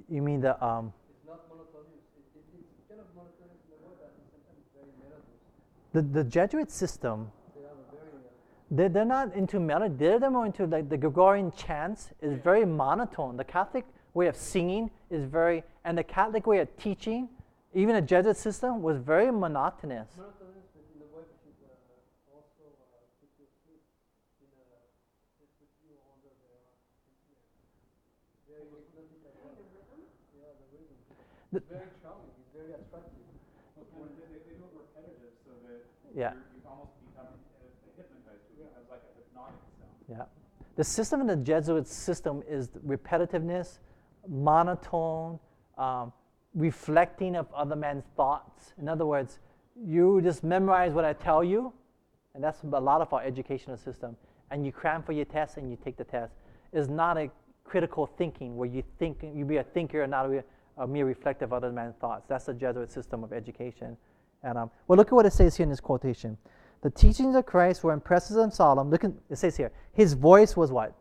You mean the um
It's not monotonous. It, it, it's kind of monotonous in a way, but sometimes it's very melodious.
The the Jesuit system?
They have a very
They're, they're not into melody. They're more into like the Gregorian chants is very monotone. The Catholic way of singing is very, and the Catholic way of teaching Even the Jesuit system was very monotonous.
Monotonous the
sound.
Yeah. The system in the Jesuit system is repetitiveness, monotone, um, reflecting of other men's thoughts. In other words, you just memorize what I tell you, and that's a lot of our educational system. And you cram for your test and you take the test. It's not a critical thinking where you think you be a thinker and not a, a mere reflective of other men's thoughts. That's the Jesuit system of education. Um, well, look at what it says here in this quotation. The teachings of Christ were impressive and solemn. Look at it says here, his voice was what?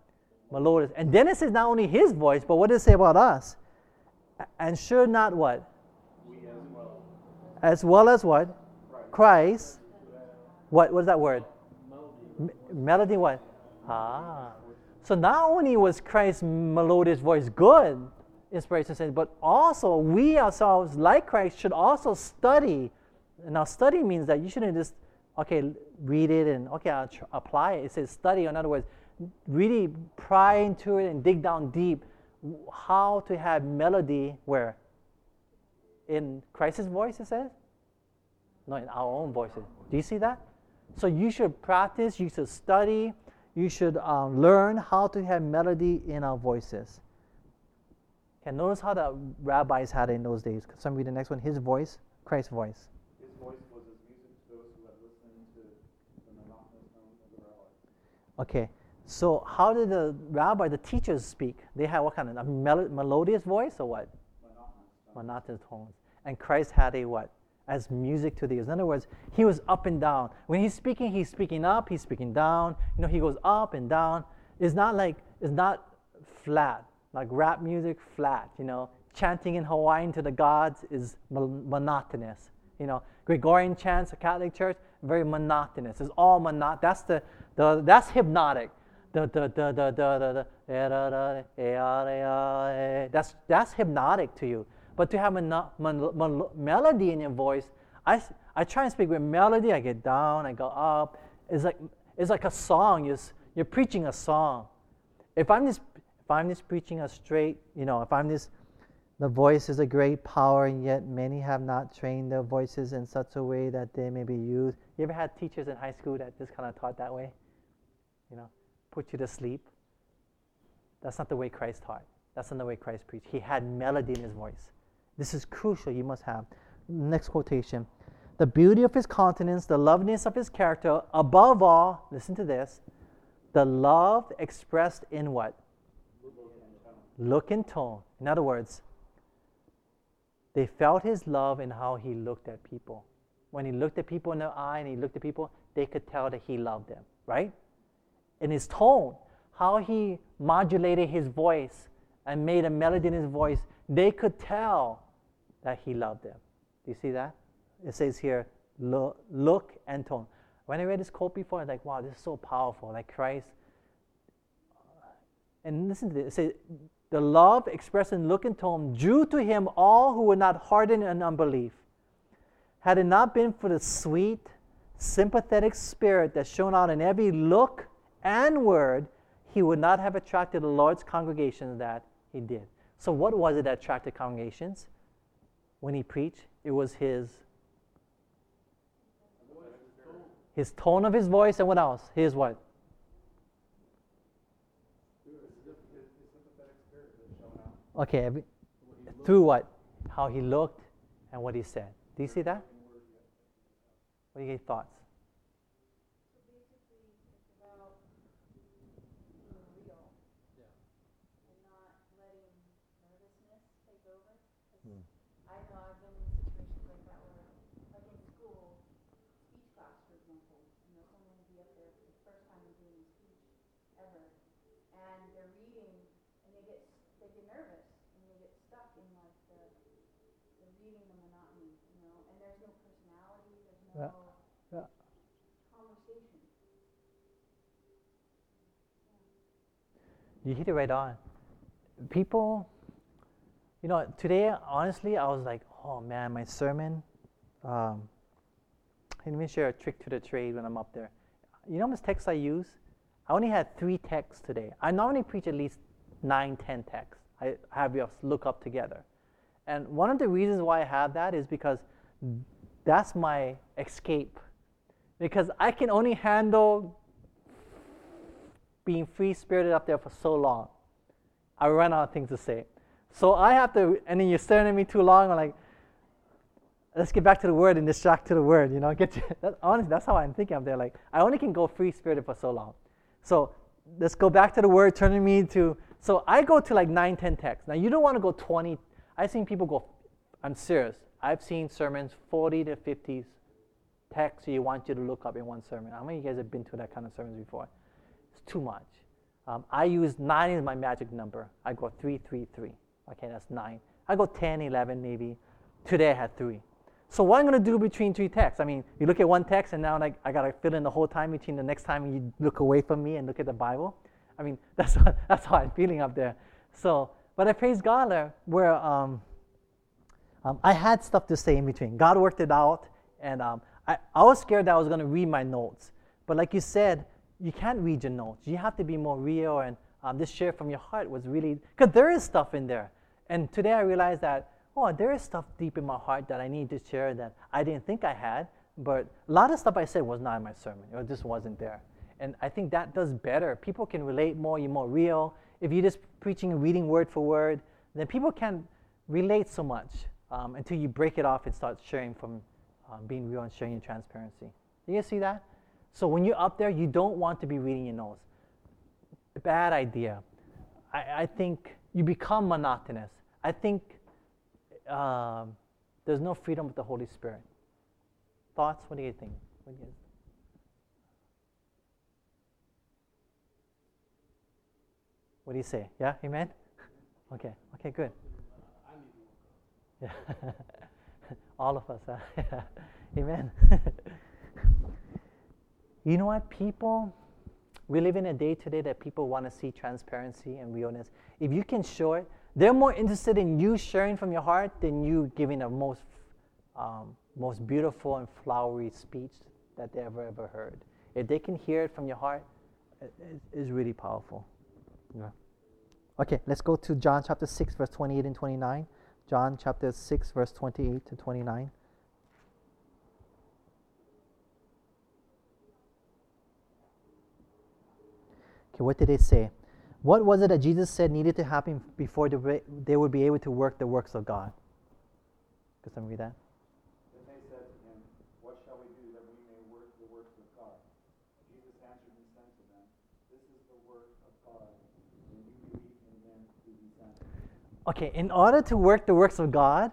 Melodious. And then it says not only his voice, but what does it say about us? And should not what?
As well.
As well as what? Christ. What what is that word? M- melody what? Ah. So not only was Christ's melodious voice good, inspiration says, but also we ourselves, like Christ, should also study. Now, study means that you shouldn't just, okay, read it and, okay, I'll tr- apply it. It says study. In other words, really pry into it and dig down deep how to have melody where? In Christ's voice, it says? No, in our own voices. Do you see that? So you should practice, you should study, you should um, learn how to have melody in our voices. Okay, notice how the rabbis had it in those days. Somebody read the next one? His voice, Christ's voice
was as music to those who had listened to the monotonous tones of the rabbi.
Okay, so how did the rabbi, the teachers speak? They had what kind of a mel- melodious voice or what?
Monotonous tones.
monotonous tones. And Christ had a what? As music to the ears. In other words, he was up and down. When he's speaking, he's speaking up, he's speaking down. You know, he goes up and down. It's not like, it's not flat, like rap music, flat, you know. Chanting in Hawaiian to the gods is mon- monotonous. You know, Gregorian chants, a Catholic church, very monotonous. It's all monot. That's the, the that's hypnotic. That's, that's hypnotic to you. But to have a melody in your voice, I, I try and speak with melody. I get down, I go up. It's like, it's like a song. You're, you're preaching a song. If I'm just if I'm just preaching a straight, you know, if I'm just the voice is a great power, and yet many have not trained their voices in such a way that they may be used. You ever had teachers in high school that just kind of taught that way? You know, put you to sleep. That's not the way Christ taught. That's not the way Christ preached. He had melody in his voice. This is crucial. You must have. Next quotation. The beauty of his countenance, the loveliness of his character, above all, listen to this, the love expressed in what? Look and tone. In other words, they felt his love in how he looked at people. When he looked at people in the eye and he looked at people, they could tell that he loved them, right? In his tone, how he modulated his voice and made a melody in his voice, they could tell that he loved them. Do you see that? It says here, look, look and tone. When I read this quote before, I was like, wow, this is so powerful. Like Christ. And listen to this. It says, the love expressed in look and tone drew to him all who were not hardened in unbelief. Had it not been for the sweet, sympathetic spirit that shone out in every look and word, he would not have attracted the Lord's congregations that he did. So, what was it that attracted congregations when he preached? It was his his tone of his voice and what else? His what? Okay, every, through what? How he looked and what he said. Do you see that? What are your thoughts?
So basically, it's about being real. And not letting nervousness take over. 'Cause
Hmm.
I know I've been in situations like that where, like in school, speech class, for example, you know, someone will be up there for the first time doing a speech ever, and they're reading, and they get, they get nervous, and they get stuck in like the, the reading the monotony, you know, and there's no personality, there's no
Yeah. Yeah.
conversation.
You hit it right on. People, you know, today, honestly, I was like, oh man, my sermon. Um, let me share a trick to the trade when I'm up there. You know how much text I use? I only had three texts today. I normally preach at least nine, ten texts. I have you look up together. And one of the reasons why I have that is because that's my escape. Because I can only handle being free spirited up there for so long. I run out of things to say. So I have to, and then you're staring at me too long. I'm like, let's get back to the word and distract to the word. You know, get to, that, honestly, that's how I'm thinking up there. Like, I only can go free spirited for so long. So let's go back to the word, turning me to. So I go to like 9, 10 texts. Now, you don't want to go 20. I've seen people go, I'm serious. I've seen sermons 40 to 50 texts you want you to look up in one sermon. How many of you guys have been to that kind of sermons before? Too much. Um, I use 9 as my magic number. I go 3, 3, 3. Okay, that's 9. I go 10, 11 maybe. Today I had 3. So what I'm to do between three texts? I mean, you look at one text and now like, I got to fill in the whole time between the next time you look away from me and look at the Bible. I mean, that's what, that's how I'm feeling up there. So, but I praise God where um, um, I had stuff to say in between. God worked it out, and um, I, I was scared that I was to read my notes. But like you said, you can't read your notes. You have to be more real, and um, this share from your heart was really because there is stuff in there. And today I realized that oh, there is stuff deep in my heart that I need to share that I didn't think I had. But a lot of stuff I said was not in my sermon. It just wasn't there. And I think that does better. People can relate more. You're more real. If you're just preaching and reading word for word, then people can relate so much um, until you break it off and start sharing from um, being real and sharing your transparency. Do you see that? So when you're up there, you don't want to be reading your notes. Bad idea. I, I think you become monotonous. I think um, there's no freedom with the Holy Spirit. Thoughts? What do you think? What do you What do you say? Yeah, amen? Okay, okay, good. Yeah. All of us, huh? amen. You know what, people, we live in a day today that people want to see transparency and realness. If you can show it, they're more interested in you sharing from your heart than you giving a most, um, most beautiful and flowery speech that they ever ever heard. If they can hear it from your heart, it is really powerful. Yeah. Okay, let's go to John chapter 6, verse 28 and 29. John chapter 6, verse 28 to 29. Okay, what did they say? What was it that Jesus said needed to happen before they would be able to work the works of God? Could someone read that?
Then they said to him, What shall we do that we may work the works of God? Jesus answered and said to them, This is the work of God, when you believe in them who he sent.
Okay, in order to work the works of God,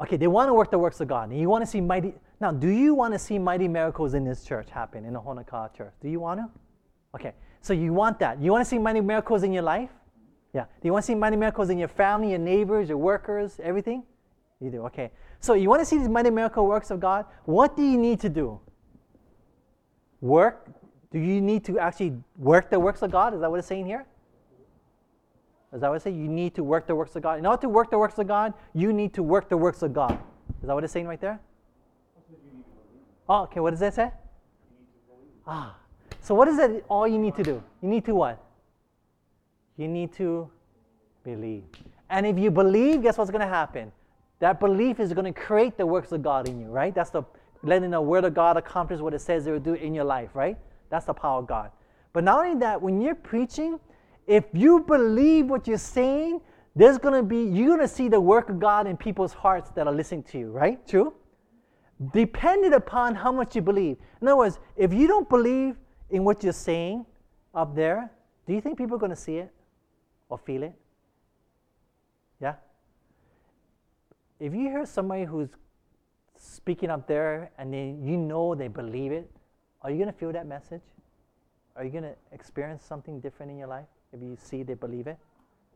okay, they want to work the works of God. And you want to see mighty. Now, do you want to see mighty miracles in this church happen, in the Honokaa church? Do you want to? Okay, so you want that. You want to see many miracles in your life? Yeah. Do you want to see many miracles in your family, your neighbors, your workers, everything? You do. Okay. So you want to see these mighty miracle works of God? What do you need to do? Work? Do you need to actually work the works of God? Is that what it's saying here? Is that what it's saying? You need to work the works of God. In order to work the works of God, you need to work the works of God. Is that what it's saying right there? Oh, okay. What does that say? Ah, so what is it all you need to do? You need to what? You need to believe. And if you believe, guess what's going to happen? That belief is going to create the works of God in you, right? That's the letting the word of God accomplish what it says it will do in your life, right? That's the power of God. But not only that, when you're preaching, if you believe what you're saying, there's going to be, you're going to see the work of God in people's hearts that are listening to you, right? True? Dependent upon how much you believe. In other words, if you don't believe, in what you're saying up there, do you think people are going to see it or feel it? Yeah? If you hear somebody who's speaking up there and they, you know they believe it, are you going to feel that message? Are you going to experience something different in your life if you see they believe it?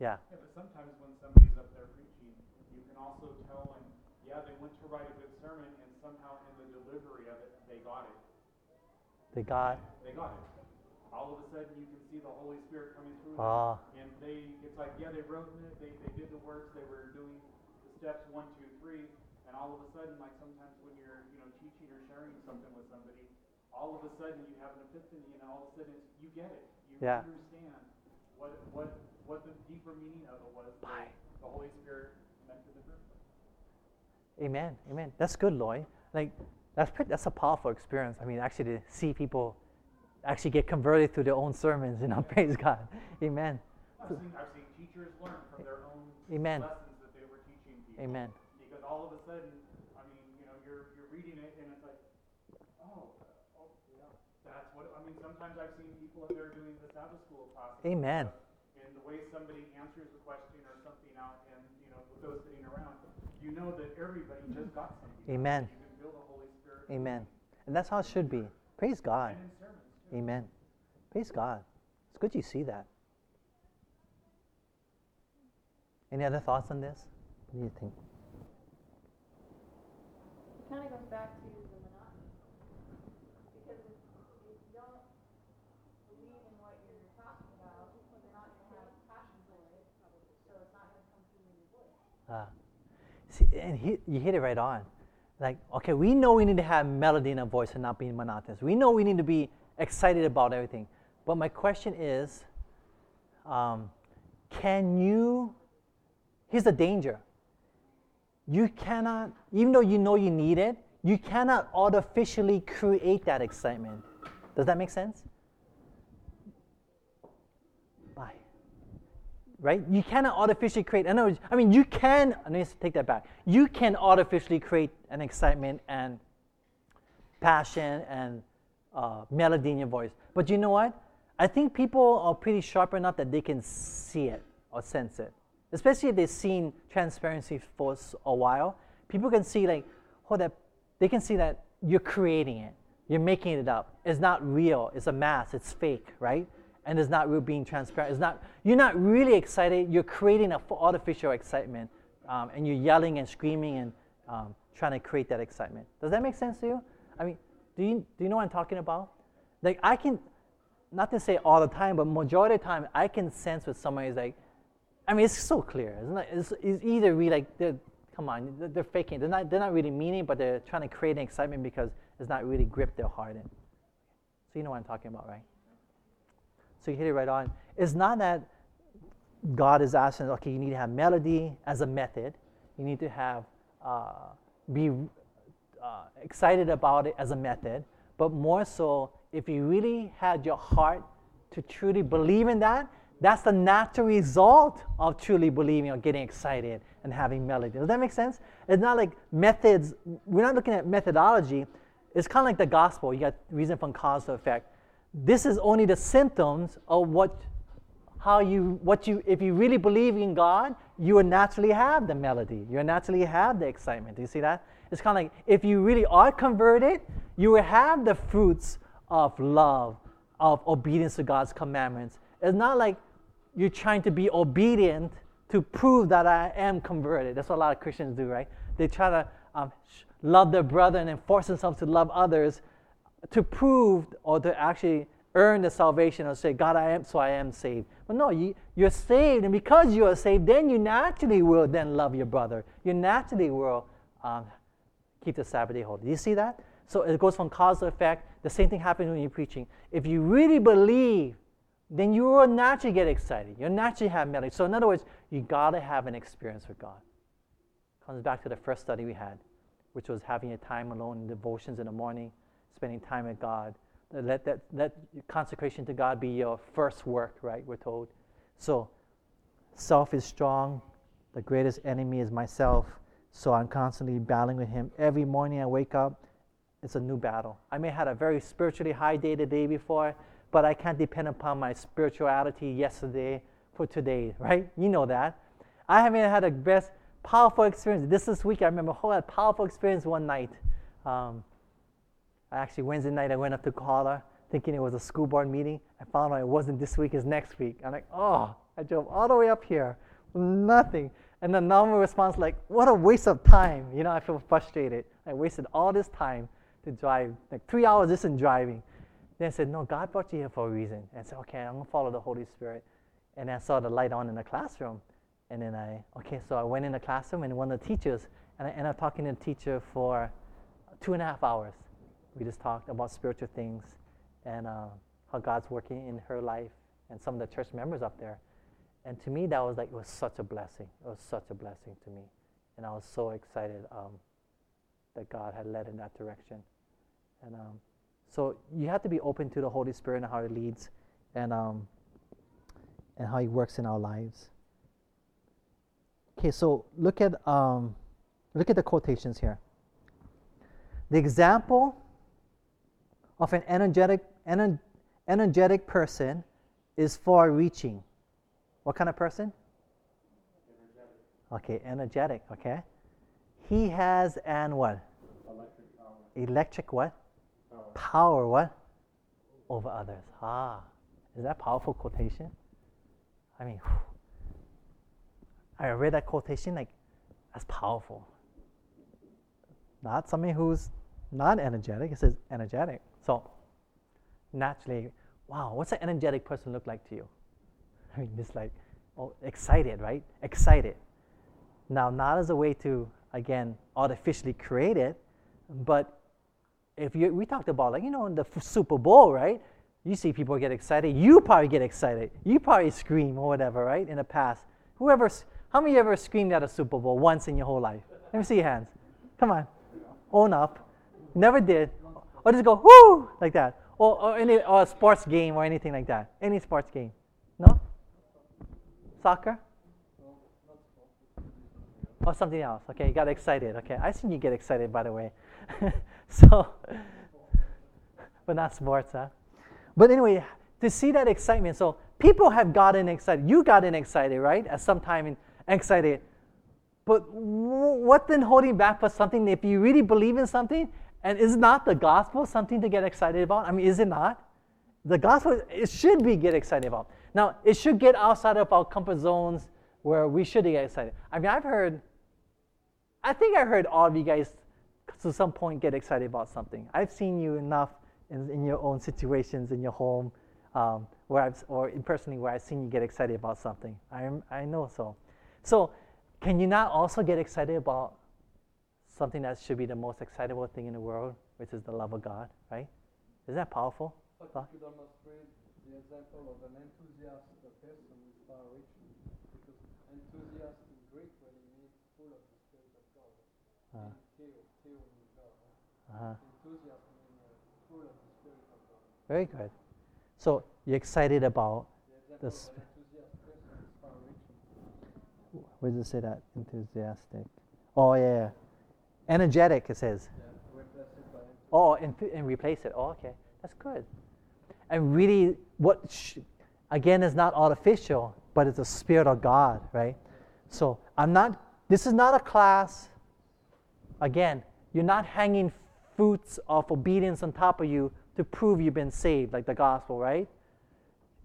Yeah.
Yeah, but sometimes when somebody's up there preaching, you can also tell when, yeah, they went to write a good sermon, and somehow in the delivery of it, they got it.
They got.
They got it. All of a sudden, you can see the Holy Spirit coming through.
Ah.
And they, it's like, yeah, they wrote it. They, they did the works. They were doing the steps one, two, three, and all of a sudden, like sometimes when you're, you know, teaching or sharing something with somebody, all of a sudden you have an epiphany, and all of a sudden it's, you get it. You
Yeah.
understand what what what the deeper meaning of it was. that. The Holy Spirit meant in the place.
Amen. Amen. That's good, Loy. Like that's pretty, that's a powerful experience. I mean, actually to see people actually get converted through their own sermons, you know, praise God. Amen.
I've seen, I've seen teachers learn from their own
Amen.
lessons that they were teaching people.
Amen.
Because all of a sudden, I mean, you know, you're you're reading it and it's like, oh, oh, yeah, that's what. I mean, sometimes I've seen people up there doing the Sabbath school classes. and
Amen.
And the way somebody answers a question or something out, and you know, with those sitting around, you know that everybody just got something.
Amen
can feel the Holy Spirit.
Amen. And that's how it should be. Praise God.
And in sermons too.
Amen. Praise God. It's good you see that. Any other thoughts on this? What do you think?
It kind of goes back to the monotony. Because if, if you don't believe in what you're talking about, you're not going to have passion for it, so it's not going to come through in your voice.
Ah. See, and he, you hit it right on. Like, okay, we know we need to have melody in our voice and not be monotonous. We know we need to be excited about everything. But my question is, um, can you? Here's the danger. You cannot, even though you know you need it, you cannot artificially create that excitement. Does that make sense? Right? You cannot artificially create. In other words, I mean, you can. Let me take that back. You can artificially create an excitement and passion and uh, melody in your voice. But you know what? I think people are pretty sharp enough that they can see it or sense it. Especially if they've seen transparency for a while, people can see like, oh, that they can see that you're creating it, you're making it up. It's not real. It's a mask. It's fake, right? And it's not real being transparent. It's not. You're not really excited. You're creating an artificial excitement, um, and you're yelling and screaming and um, trying to create that excitement. Does that make sense to you? I mean, do you do you know what I'm talking about? Like I can, not to say all the time, but majority of the time I can sense with someone is like, I mean, it's so clear. It's, not, it's, it's either really like, they're, come on, they're, they're faking. They're not, they're not really meaning, but they're trying to create an excitement because it's not really gripped their heart in. So you know what I'm talking about, right? So you hit it right on. It's not that God is asking, okay, you need to have melody as a method. You need to have, uh, be uh, excited about it as a method. But more so, if you really had your heart to truly believe in that, that's the natural result of truly believing or getting excited and having melody. Does that make sense? It's not like methods, we're not looking at methodology. It's kind of like the gospel. You got reason from cause to effect. This is only the symptoms of what, how you, what you, if you really believe in God, you will naturally have the melody. You will naturally have the excitement. Do you see that? It's kind of like if you really are converted, you will have the fruits of love, of obedience to God's commandments. It's not like you're trying to be obedient to prove that I am converted. That's what a lot of Christians do, right? They try to um, love their brother and force themselves to love others to prove or to actually earn the salvation or say, God, I am, so I am saved. But no, you, you're saved, and because you are saved, then you naturally will then love your brother. You naturally will um, keep the Sabbath day holy. Do you see that? So it goes from cause to effect. The same thing happens when you're preaching. If you really believe, then you will naturally get excited. You'll naturally have melody. So in other words, you gotta have an experience with God. Comes back to the first study we had, which was having a time alone in devotions in the morning, spending time with God. Let that let consecration to God be your first work, right? We're told. So self is strong. The greatest enemy is myself. So I'm constantly battling with him. Every morning I wake up, it's a new battle. I may have had a very spiritually high day the day before, but I can't depend upon my spirituality yesterday for today, right? You know that. I haven't had a best powerful experience. This this week I remember a whole had powerful experience one night. Um, actually Wednesday night I went up to Kohala thinking it was a school board meeting. I found out it wasn't this week, it's next week. I'm like, oh, I drove all the way up here nothing. And the normal response like, what a waste of time. You know, I feel frustrated. I wasted all this time to drive, like three hours just in driving. Then I said, no, God brought you here for a reason. And I said, okay, I'm gonna follow the Holy Spirit. And I saw the light on in the classroom. And then I, okay, so I went in the classroom and one of the teachers, and I ended up talking to the teacher for two and a half hours. We just talked about spiritual things and uh, how God's working in her life and some of the church members up there. And to me, that was like, it was such a blessing. It was such a blessing to me. And I was so excited um, that God had led in that direction. And um, so you have to be open to the Holy Spirit and how He leads and, um, and how He works in our lives. Okay, so look at, um, look at the quotations here. The example of an energetic, ener- energetic person is far reaching. What kind of person? Okay, energetic, okay. He has an what?
Electric power.
Electric what?
Power.
Power what? Over others. Ah, is that powerful quotation? I mean, whew. I read that quotation like, that's powerful. Not somebody who's not energetic. It says energetic. So naturally, wow, what's an energetic person look like to you? I mean, just like, oh, excited, right? Excited. Now, not as a way to, again, artificially create it, but if you, we talked about, like, you know, in the Super Bowl, right? You see people get excited. You probably get excited. You probably scream or whatever, right? In the past. Whoever, how many of you ever screamed at a Super Bowl once in your whole life? Let me see your hands. Come on. Own up. Never did. Or just go, whoo, like that. Or, or, any, or a sports game or anything like that. Any sports game. No? Soccer? Or something else. Okay, you got excited. Okay, I seen you get excited, by the way. so, but not sports, huh? But anyway, to see that excitement. So people have gotten excited. You gotten excited, right? At some time, excited. But w- what then holding back for something? If you really believe in something, and is not the gospel something to get excited about? I mean, is it not? The gospel, it should be get excited about. Now, it should get outside of our comfort zones where we should get excited. I mean, I've heard, I think I heard all of you guys to some point get excited about something. I've seen you enough in, in your own situations in your home, um, where I've, or personally where I've seen you get excited about something. I, I know so. So, can you not also get excited about something that should be the most excitable thing in the world, which is the love of God, right? Isn't that powerful?
But you demonstrate the example of an enthusiastic person with far reaching. Because enthusiast in Greek really means full of the Spirit of God.
Uh,
Theo, Theo means God. huh?
uh-huh.
Enthusiast means uh, full of the Spirit of God.
Very good. So, you're excited about,
The example
This-
of an enthusiast person is far reaching.
where does it say that? Enthusiastic. Oh, yeah. Energetic, it says.
Yeah, replace it by
Oh, and, and replace it. Oh, okay. That's good. And really, what, sh- again, is not artificial, but it's the Spirit of God, right? So I'm not, this is not a class. Again, you're not hanging fruits of obedience on top of you to prove you've been saved, like the gospel, right?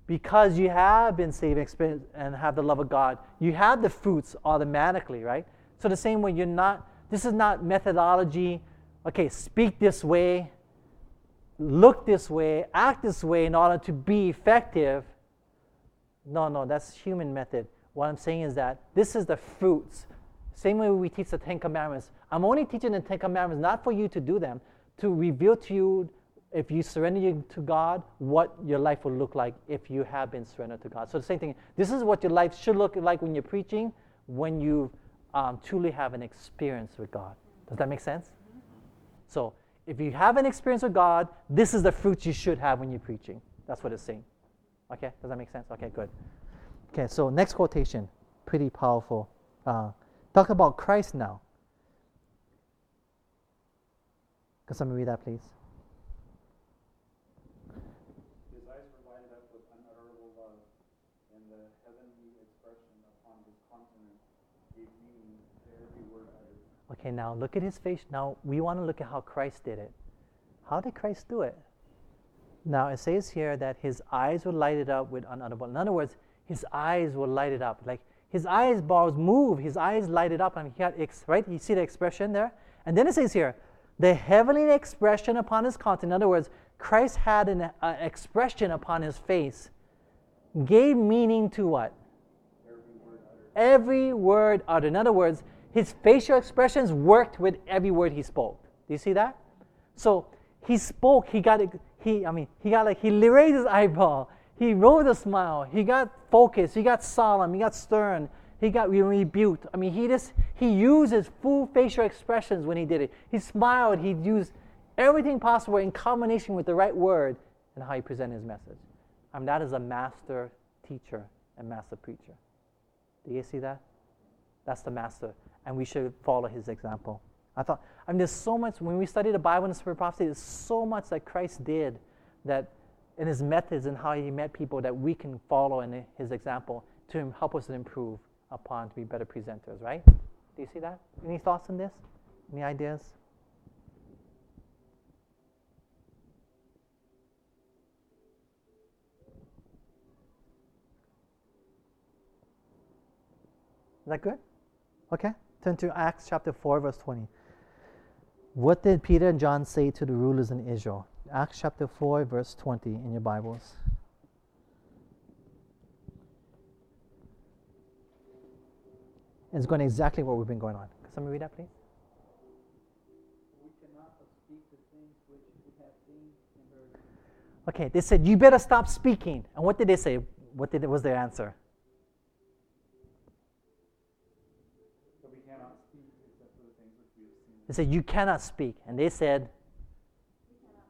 Because you have been saved and have the love of God, you have the fruits automatically, right? So the same way, you're not, this is not methodology, okay, speak this way, look this way, act this way in order to be effective. No, no, that's human method. What I'm saying is that this is the fruits. Same way we teach the Ten Commandments. I'm only teaching the Ten Commandments not for you to do them, to reveal to you, if you surrender to God, what your life will look like if you have been surrendered to God. So the same thing. This is what your life should look like when you're preaching, when you um, truly have an experience with God. Does that make sense? So if you have an experience with God, this is the fruit you should have when you're preaching. That's what it's saying. Okay, does that make sense? Okay, good. Okay, so next quotation, pretty powerful. Uh, talk about Christ now. Can somebody read that, please?
His eyes were lighted up with unutterable love, and the heavenly expression upon his countenance gave meaning to every word uttered.
Okay, now look at his face. Now we want to look at how Christ did it. How did Christ do it? Now it says here that his eyes were lighted up with unutterable. In other words, his eyes were lighted up. Like his eyes bars move, his eyes lighted up, and he had ex- right. You see the expression there, and then it says here, the heavenly expression upon his countenance. In other words, Christ had an uh, expression upon his face, gave meaning to what?
Every word uttered.
every word uttered. In other words, his facial expressions worked with every word he spoke. Do you see that? So he spoke, he got he I mean, he got like he raised his eyebrow, he rolled a smile, he got focused, he got solemn, he got stern, he got rebuked. I mean, he just he used his full facial expressions when he did it. He smiled, he used everything possible in combination with the right word and how he presented his message. I mean, that is a master teacher and master preacher. Do you see that? That's the master and we should follow his example. I thought, I mean, there's so much, when we study the Bible and the Spirit of prophecy, there's so much that Christ did that in his methods and how he met people that we can follow in his example to help us to improve upon to be better presenters, right? Do you see that? Any thoughts on this? Any ideas? Is that good? Okay. Turn to Acts chapter 4, verse 20. What did Peter and John say to the rulers in Israel? Acts chapter 4, verse 20 in your Bibles. It's going exactly what we've been going on. Can somebody read that, please? Okay, they said, You better stop speaking. And what did they say? What did, was their answer? They said, You cannot speak. And they said,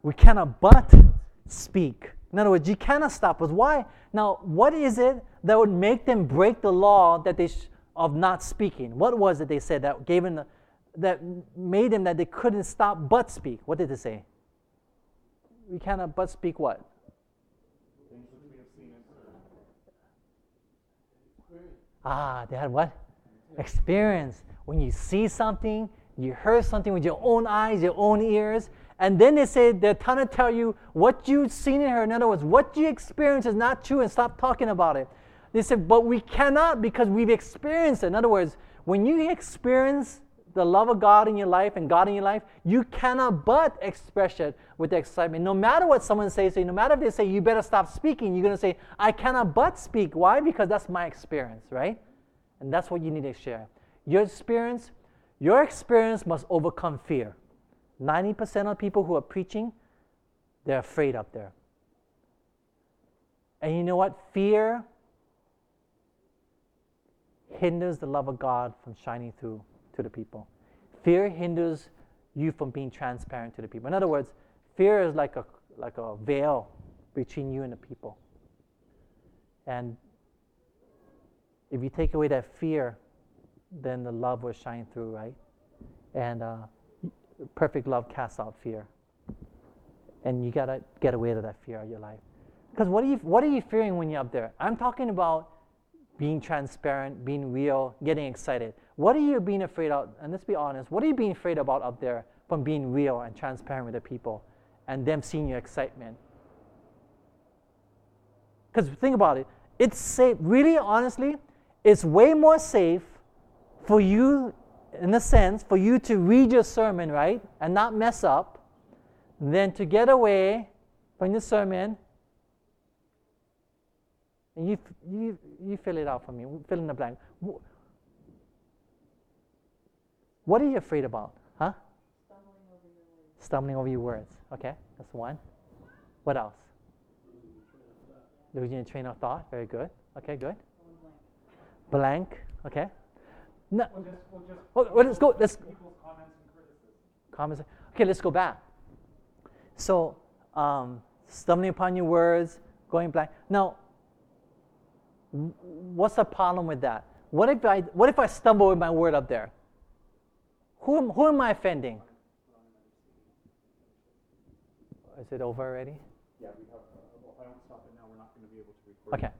We cannot but speak. In other words, you cannot stop us. Why? Now, what is it that would make them break the law that they sh- of not speaking? What was it they said that gave them the, that made them that they couldn't stop but speak? What did they say? We cannot but speak what? Ah, they had what? Experience. When you see something, you heard something with your own eyes, your own ears, and then they say they're trying to tell you what you've seen and heard. In other words, what you experience is not true and stop talking about it. They said, but we cannot because we've experienced it. In other words, when you experience the love of God in your life and God in your life, you cannot but express it with excitement. No matter what someone says to you, no matter if they say you better stop speaking, you're going to say, I cannot but speak. Why? Because that's my experience, right? And that's what you need to share. Your experience your experience must overcome fear. 90% of people who are preaching, they're afraid up there. And you know what? Fear hinders the love of God from shining through to the people. Fear hinders you from being transparent to the people. In other words, fear is like a, like a veil between you and the people. And if you take away that fear, then the love will shine through, right? And uh, perfect love casts out fear. And you gotta get away of that fear of your life. Because what are you what are you fearing when you're up there? I'm talking about being transparent, being real, getting excited. What are you being afraid of? And let's be honest, what are you being afraid about up there from being real and transparent with the people and them seeing your excitement? Because think about it, it's safe, really honestly, it's way more safe for you, in a sense, for you to read your sermon, right, and not mess up, than to get away from the sermon and you, you, you fill it out for me, fill in the blank. What are you afraid about? Huh?
Stumbling over your words.
Stumbling over your words. Okay, that's one. What else? Losing your train of thought. Very good. Okay, good.
Blank.
Okay. No.
We'll just, we'll just
well, let's go. Let's
comments
comments. Okay, let's go back. So, um, stumbling upon your words, going blank. Now, what's the problem with that? What if I what if I stumble with my word up there? Who am, who am I offending? Is it over already?
Yeah, we have, uh, well, if I don't stop it now, we're not going to be able to record.
Okay.